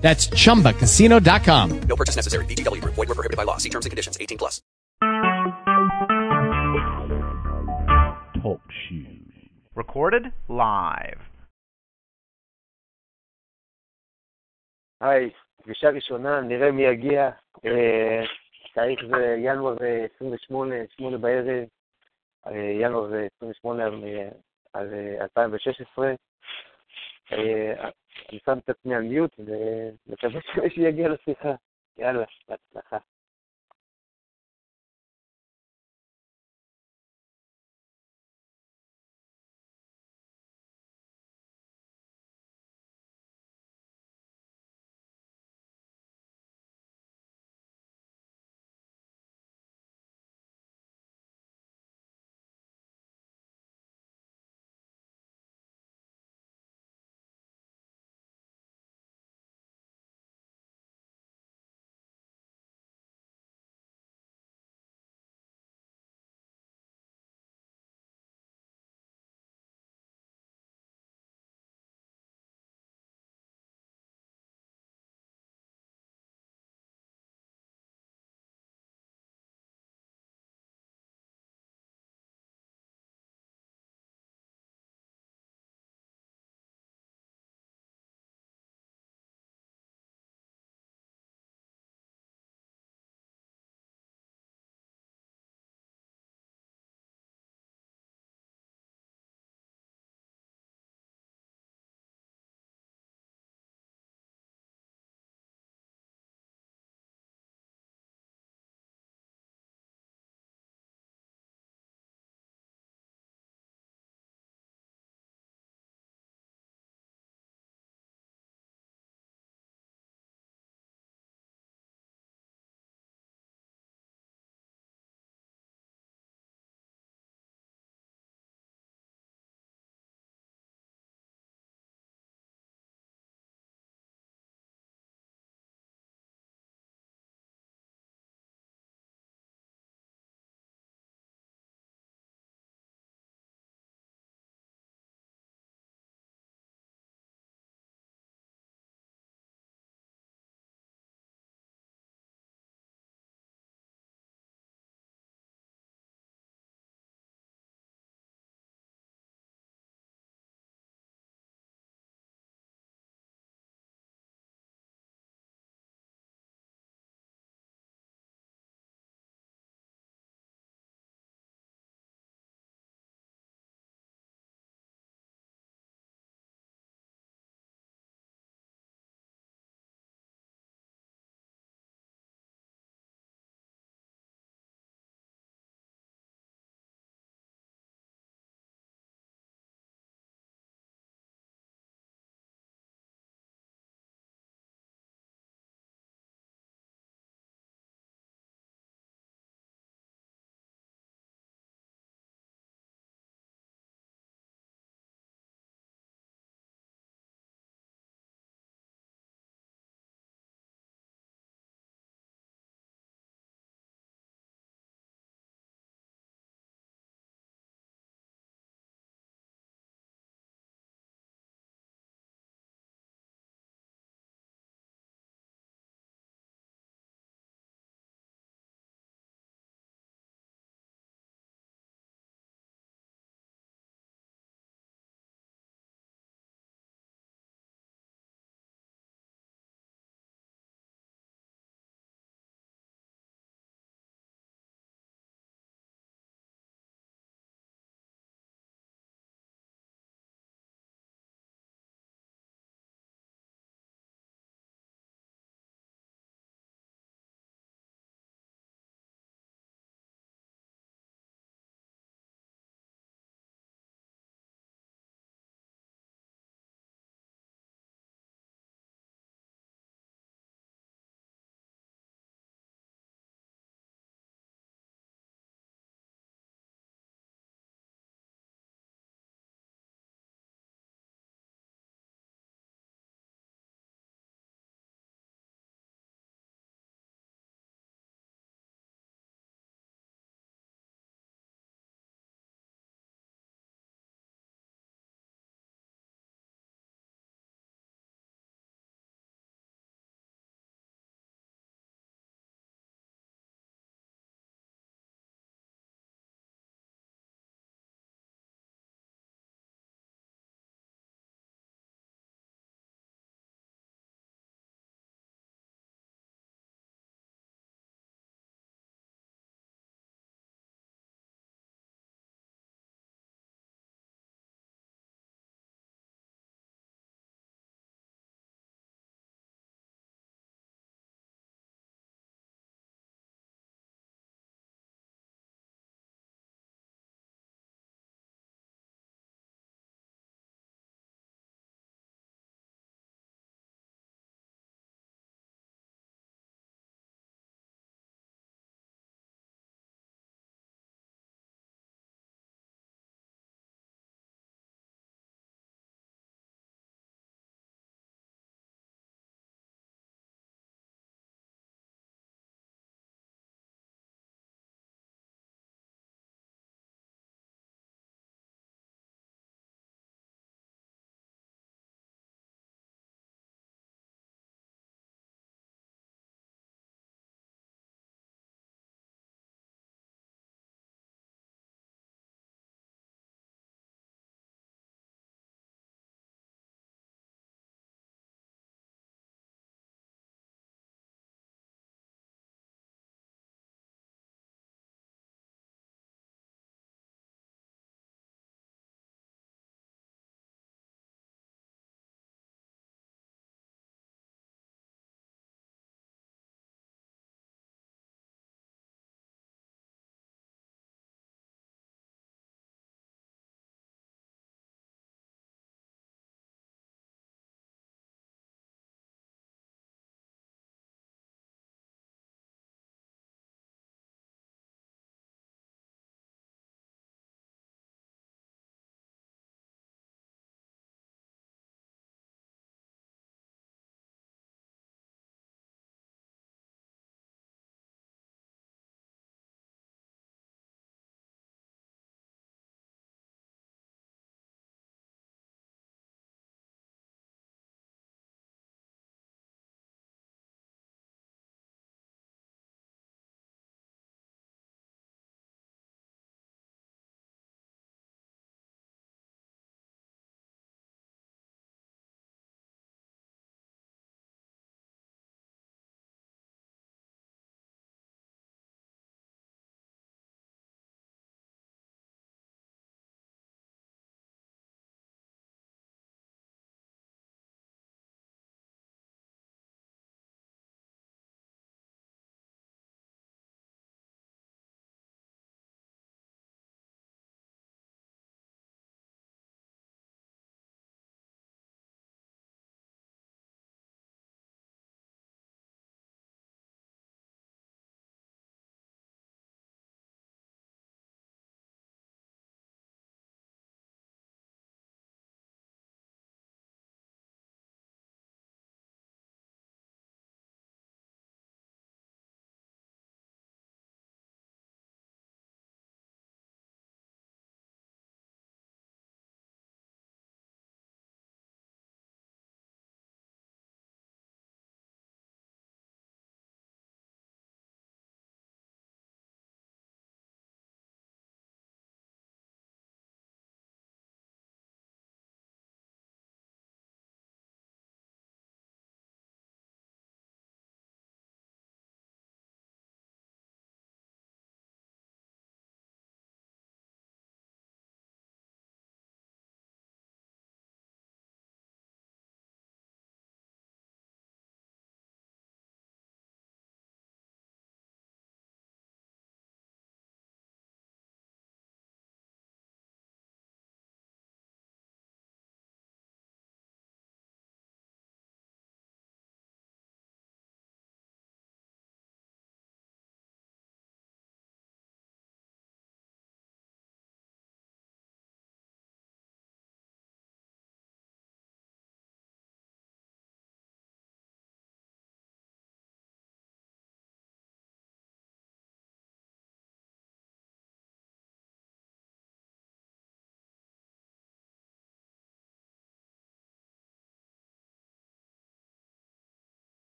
That's ChumbaCasino.com. No purchase necessary. VGW. Void were prohibited by law. See terms and conditions. 18 plus. Talk shoes. Recorded live. היי, פגישה ראשונה, נראה מי יגיע. תאריך זה ינואר 28, 8 בערב. ינואר 28 על 2016. אני שם את עצמי על מיוט ומקווה שמישהו יגיע לשיחה. יאללה, בהצלחה.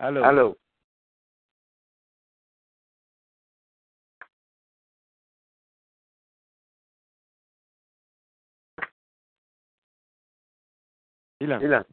Alô. Alô. Ilan. Ilan.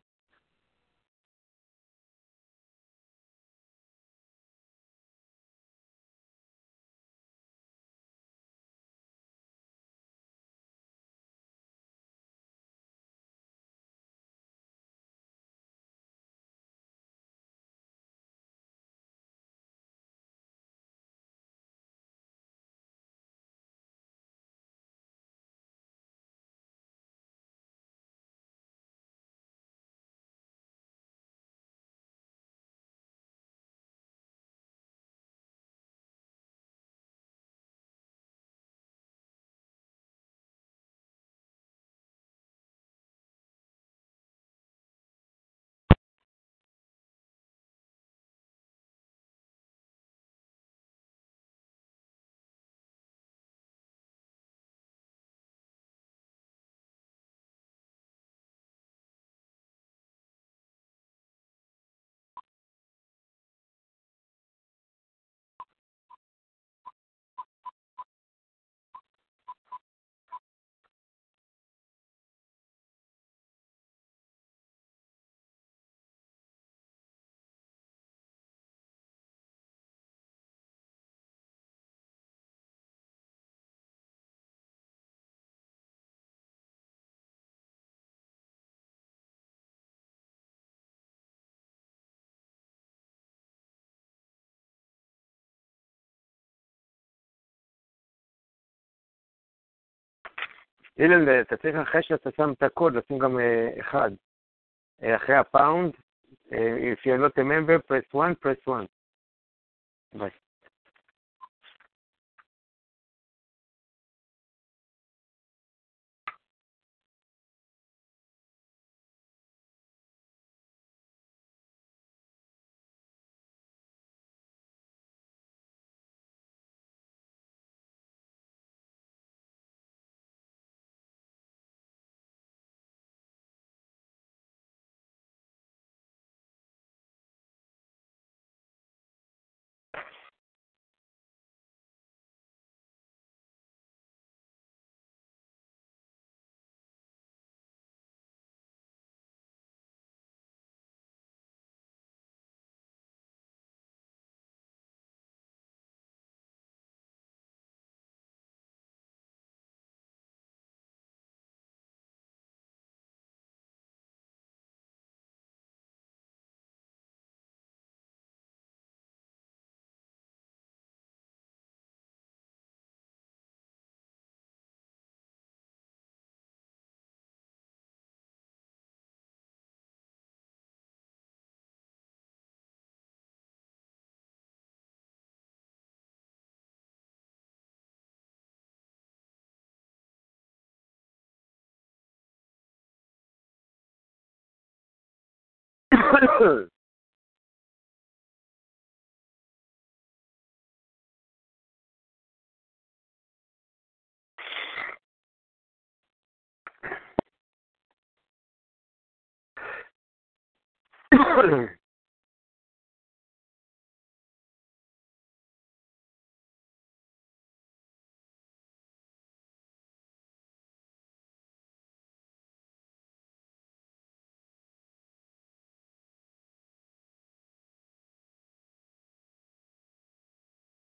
אילן, אתה צריך אחרי שאתה שם את הקוד, לשים גם אה, אחד. אה, אחרי הפאונד, אה, if you're not a member, press 1, press 1. ביי. I don't know.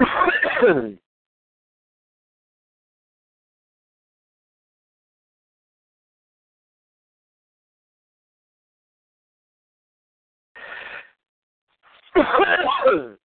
Ha